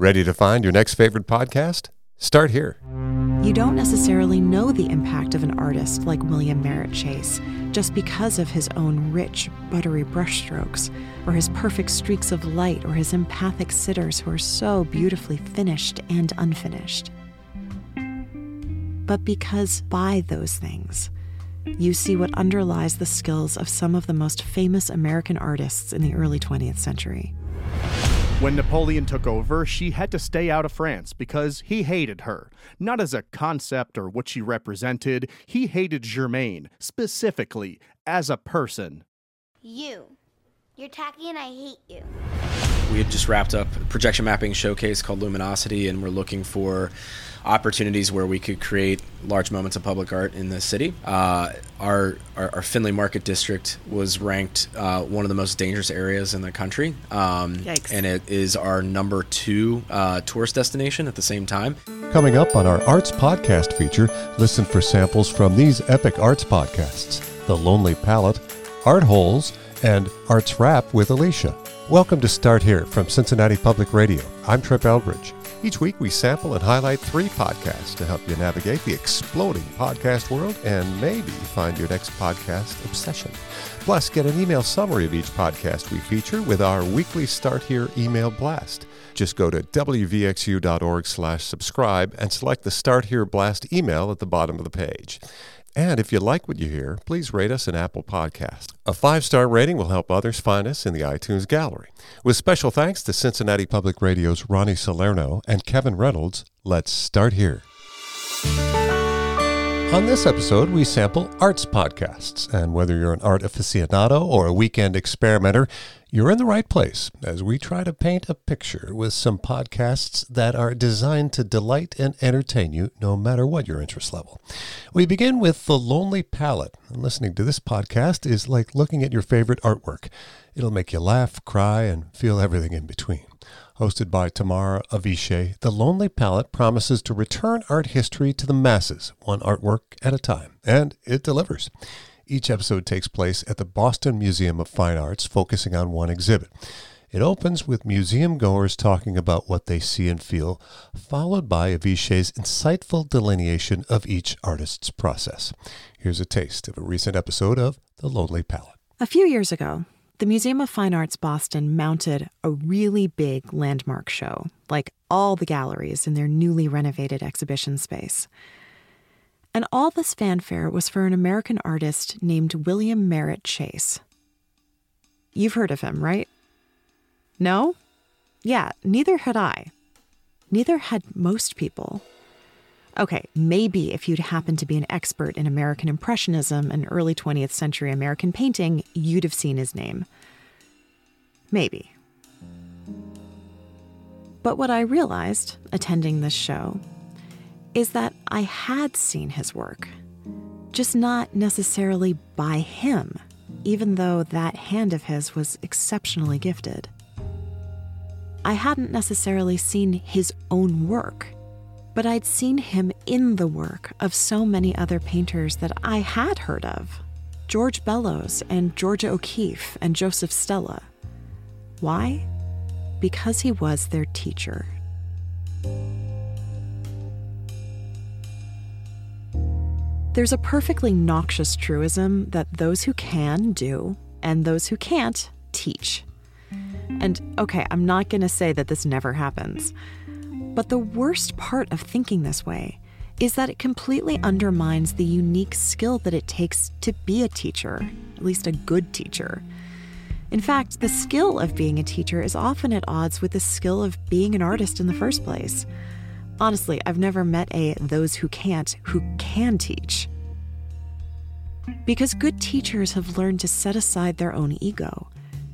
Ready to find your next favorite podcast? Start here. You don't necessarily know the impact of an artist like William Merritt Chase just because of his own rich, buttery brushstrokes, or his perfect streaks of light, or his empathic sitters who are so beautifully finished and unfinished. But because by those things, you see what underlies the skills of some of the most famous American artists in the early 20th century. When Napoleon took over, she had to stay out of France because he hated her. Not as a concept or what she represented, he hated Germaine, specifically, as a person. You. You're tacky and I hate you. We had just wrapped up a projection mapping showcase called Luminosity, and we're looking for opportunities where we could create large moments of public art in the city. Uh, our, our, our Findlay Market District was ranked uh, one of the most dangerous areas in the country, um, Yikes. and it is our number two uh, tourist destination at the same time. Coming up on our Arts Podcast feature, listen for samples from these epic arts podcasts The Lonely Palette, Art Holes, and Arts Rap with Alicia. Welcome to Start Here from Cincinnati Public Radio. I'm Trip Eldridge. Each week, we sample and highlight three podcasts to help you navigate the exploding podcast world and maybe find your next podcast obsession. Plus, get an email summary of each podcast we feature with our weekly Start Here email blast. Just go to wvxu.org slash subscribe and select the Start Here Blast email at the bottom of the page. And if you like what you hear, please rate us an Apple Podcast. A five star rating will help others find us in the iTunes gallery. With special thanks to Cincinnati Public Radio's Ronnie Salerno and Kevin Reynolds, let's start here. On this episode, we sample arts podcasts, and whether you're an art aficionado or a weekend experimenter, you're in the right place as we try to paint a picture with some podcasts that are designed to delight and entertain you no matter what your interest level. We begin with The Lonely Palette, and listening to this podcast is like looking at your favorite artwork. It'll make you laugh, cry, and feel everything in between. Hosted by Tamara Avishai, The Lonely Palette promises to return art history to the masses, one artwork at a time, and it delivers. Each episode takes place at the Boston Museum of Fine Arts, focusing on one exhibit. It opens with museum goers talking about what they see and feel, followed by Avishai's insightful delineation of each artist's process. Here's a taste of a recent episode of The Lonely Palette. A few years ago, the Museum of Fine Arts Boston mounted a really big landmark show, like all the galleries in their newly renovated exhibition space. And all this fanfare was for an American artist named William Merritt Chase. You've heard of him, right? No? Yeah, neither had I. Neither had most people. Okay, maybe if you'd happened to be an expert in American Impressionism and early 20th century American painting, you'd have seen his name. Maybe. But what I realized attending this show is that I had seen his work, just not necessarily by him, even though that hand of his was exceptionally gifted. I hadn't necessarily seen his own work but I'd seen him in the work of so many other painters that I had heard of George Bellows and Georgia O'Keeffe and Joseph Stella. Why? Because he was their teacher. There's a perfectly noxious truism that those who can do and those who can't teach. And okay, I'm not going to say that this never happens. But the worst part of thinking this way is that it completely undermines the unique skill that it takes to be a teacher, at least a good teacher. In fact, the skill of being a teacher is often at odds with the skill of being an artist in the first place. Honestly, I've never met a those who can't who can teach. Because good teachers have learned to set aside their own ego,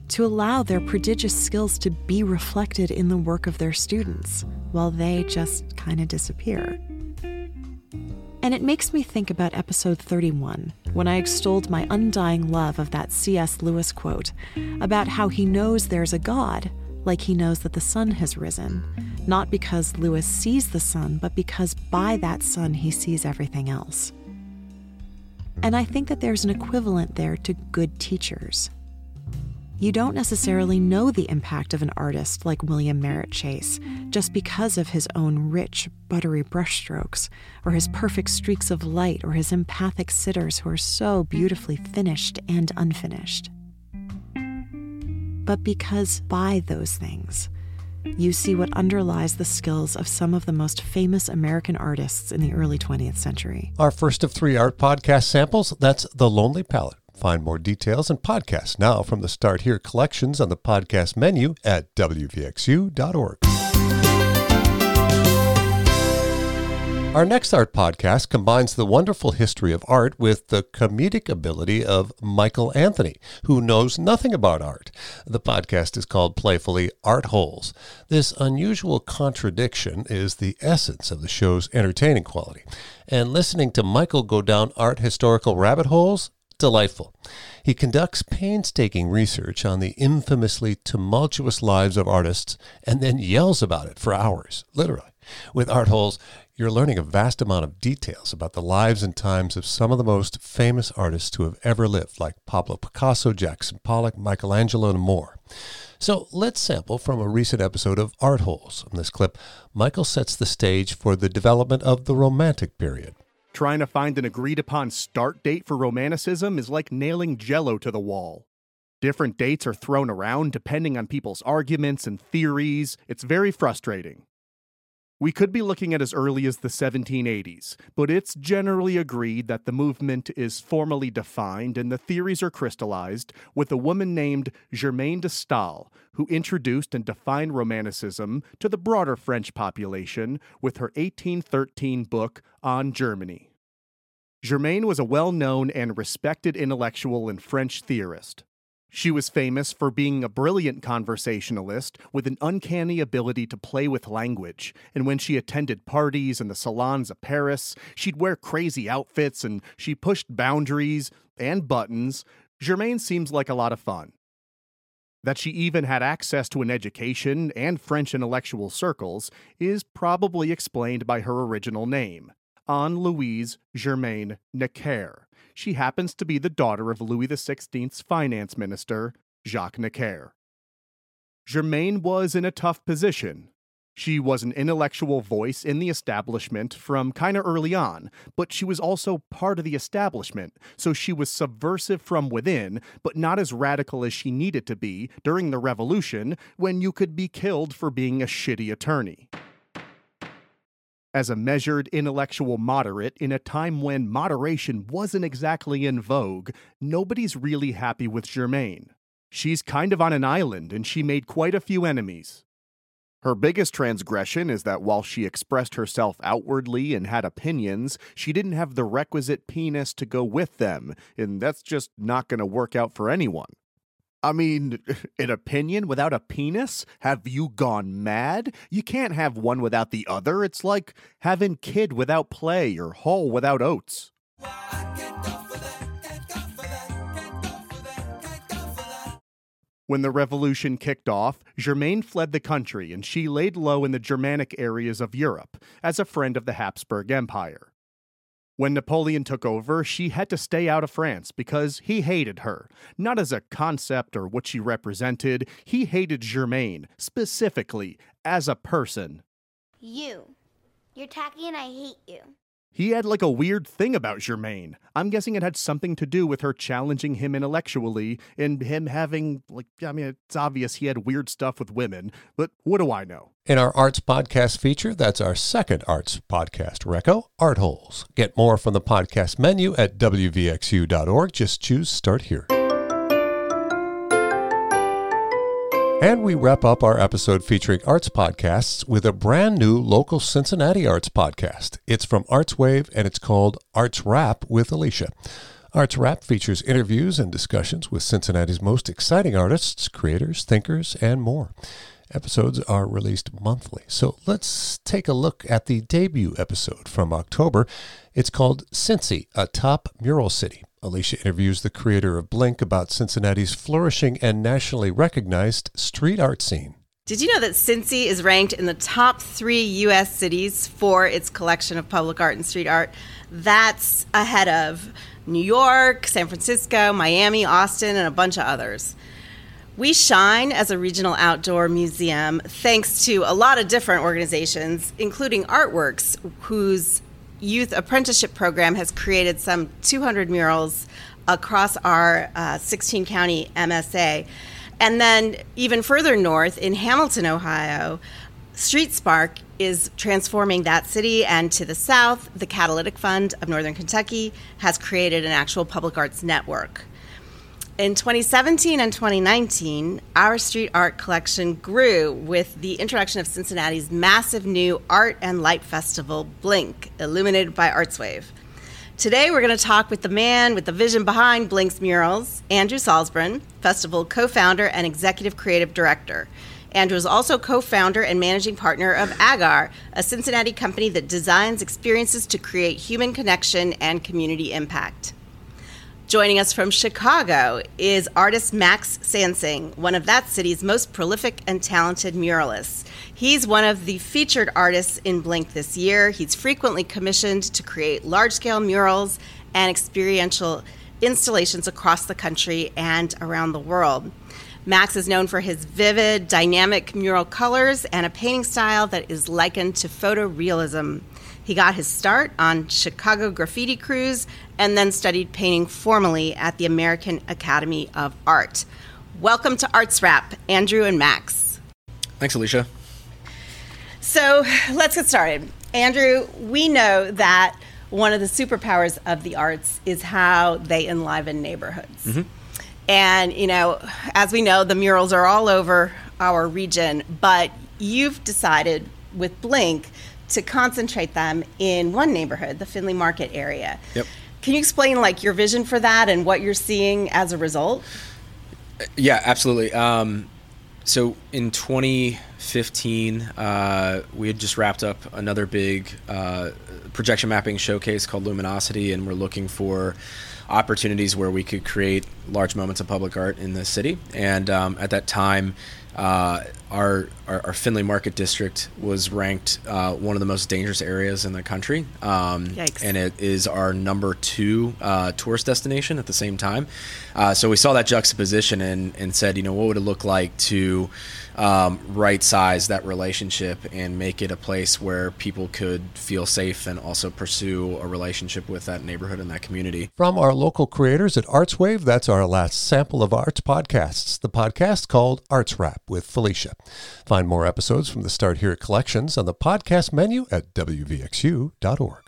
to allow their prodigious skills to be reflected in the work of their students, while they just kind of disappear. And it makes me think about episode 31, when I extolled my undying love of that C.S. Lewis quote about how he knows there's a God, like he knows that the sun has risen, not because Lewis sees the sun, but because by that sun he sees everything else. And I think that there's an equivalent there to good teachers. you don't necessarily know the impact of an artist like William Merritt Chase just because of his own rich, buttery brushstrokes, or his perfect streaks of light, or his empathic sitters who are so beautifully finished and unfinished. But because by those things, you see what underlies the skills of some of the most famous American artists in the early 20th century. Our first of three art podcast samples that's The Lonely Palette. Find more details and podcasts now from the Start Here collections on the podcast menu at WVXU.org. Our next art podcast combines the wonderful history of art with the comedic ability of Michael Anthony, who knows nothing about art. The podcast is called playfully Art Holes. This unusual contradiction is the essence of the show's entertaining quality. And listening to Michael go down art historical rabbit holes delightful. He conducts painstaking research on the infamously tumultuous lives of artists and then yells about it for hours, literally. With Art Holes, you're learning a vast amount of details about the lives and times of some of the most famous artists who have ever lived, like Pablo Picasso, Jackson Pollock, Michelangelo, and more. So let's sample from a recent episode of Art Holes. In this clip, Michael sets the stage for the development of the Romantic period. Trying to find an agreed upon start date for Romanticism is like nailing jello to the wall. Different dates are thrown around depending on people's arguments and theories. It's very frustrating. We could be looking at as early as the 1780s, but it's generally agreed that the movement is formally defined and the theories are crystallized with a woman named Germaine de Stael, who introduced and defined Romanticism to the broader French population with her 1813 book on Germany. Germaine was a well known and respected intellectual and French theorist. She was famous for being a brilliant conversationalist with an uncanny ability to play with language. And when she attended parties in the salons of Paris, she'd wear crazy outfits and she pushed boundaries and buttons. Germaine seems like a lot of fun. That she even had access to an education and French intellectual circles is probably explained by her original name, Anne Louise Germaine Necker she happens to be the daughter of Louis XVI's finance minister, Jacques Necker. Germaine was in a tough position. She was an intellectual voice in the establishment from kind of early on, but she was also part of the establishment, so she was subversive from within, but not as radical as she needed to be during the revolution when you could be killed for being a shitty attorney as a measured intellectual moderate in a time when moderation wasn't exactly in vogue, nobody's really happy with Germaine. She's kind of on an island and she made quite a few enemies. Her biggest transgression is that while she expressed herself outwardly and had opinions, she didn't have the requisite penis to go with them, and that's just not going to work out for anyone. I mean, an opinion without a penis? Have you gone mad? You can't have one without the other. It's like having kid without play or Hall without Oates. When the revolution kicked off, Germaine fled the country and she laid low in the Germanic areas of Europe as a friend of the Habsburg Empire. When Napoleon took over, she had to stay out of France because he hated her. Not as a concept or what she represented, he hated Germaine, specifically, as a person. You. You're tacky and I hate you. He had like a weird thing about Germaine. I'm guessing it had something to do with her challenging him intellectually and him having, like, I mean, it's obvious he had weird stuff with women, but what do I know? In our arts podcast feature, that's our second arts podcast, Reco, Art Holes. Get more from the podcast menu at WVXU.org. Just choose Start Here. And we wrap up our episode featuring arts podcasts with a brand new local Cincinnati arts podcast. It's from ArtsWave and it's called Arts Rap with Alicia. Arts Rap features interviews and discussions with Cincinnati's most exciting artists, creators, thinkers, and more. Episodes are released monthly. So let's take a look at the debut episode from October. It's called Cincy, a top mural city. Alicia interviews the creator of Blink about Cincinnati's flourishing and nationally recognized street art scene. Did you know that Cincy is ranked in the top three U.S. cities for its collection of public art and street art? That's ahead of New York, San Francisco, Miami, Austin, and a bunch of others. We shine as a regional outdoor museum thanks to a lot of different organizations, including Artworks, whose youth apprenticeship program has created some 200 murals across our uh, 16 county MSA. And then, even further north in Hamilton, Ohio, Street Spark is transforming that city, and to the south, the Catalytic Fund of Northern Kentucky has created an actual public arts network. In 2017 and 2019, our street art collection grew with the introduction of Cincinnati's massive new art and light festival, Blink, illuminated by Artswave. Today, we're going to talk with the man with the vision behind Blink's murals, Andrew Salzbrun, festival co founder and executive creative director. Andrew is also co founder and managing partner of Agar, a Cincinnati company that designs experiences to create human connection and community impact. Joining us from Chicago is artist Max Sansing, one of that city's most prolific and talented muralists. He's one of the featured artists in Blink this year. He's frequently commissioned to create large scale murals and experiential installations across the country and around the world. Max is known for his vivid, dynamic mural colors and a painting style that is likened to photorealism. He got his start on Chicago graffiti crews and then studied painting formally at the American Academy of Art. Welcome to Arts Wrap, Andrew and Max. Thanks, Alicia. So let's get started. Andrew, we know that one of the superpowers of the arts is how they enliven neighborhoods. Mm-hmm. And, you know, as we know, the murals are all over our region, but you've decided with Blink to concentrate them in one neighborhood, the Findlay Market area. Yep. Can you explain like your vision for that and what you're seeing as a result? Yeah, absolutely. Um, so in 2015, uh, we had just wrapped up another big uh, projection mapping showcase called Luminosity, and we're looking for opportunities where we could create large moments of public art in the city. And um, at that time, uh, our, our, our Findlay Market District was ranked uh, one of the most dangerous areas in the country, um, and it is our number two uh, tourist destination at the same time. Uh, so we saw that juxtaposition and, and said, you know, what would it look like to um, right size that relationship and make it a place where people could feel safe and also pursue a relationship with that neighborhood and that community. From our local creators at ArtsWave, that's our last sample of arts podcasts, the podcast called Arts Wrap with Felicia. Find more episodes from the Start Here collections on the podcast menu at wvxu.org.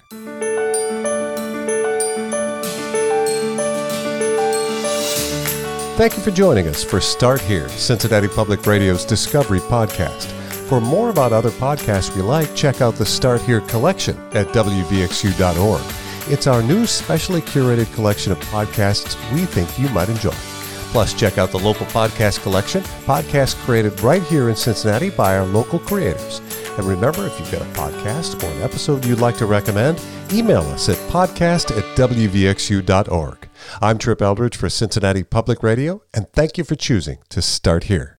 Thank you for joining us for Start Here, Cincinnati Public Radio's Discovery podcast. For more about other podcasts we like, check out the Start Here collection at wvxu.org. It's our new specially curated collection of podcasts we think you might enjoy. Plus, check out the local podcast collection, podcasts created right here in Cincinnati by our local creators. And remember, if you've got a podcast or an episode you'd like to recommend, email us at podcast at wvxu.org. I'm Trip Eldridge for Cincinnati Public Radio, and thank you for choosing to start here.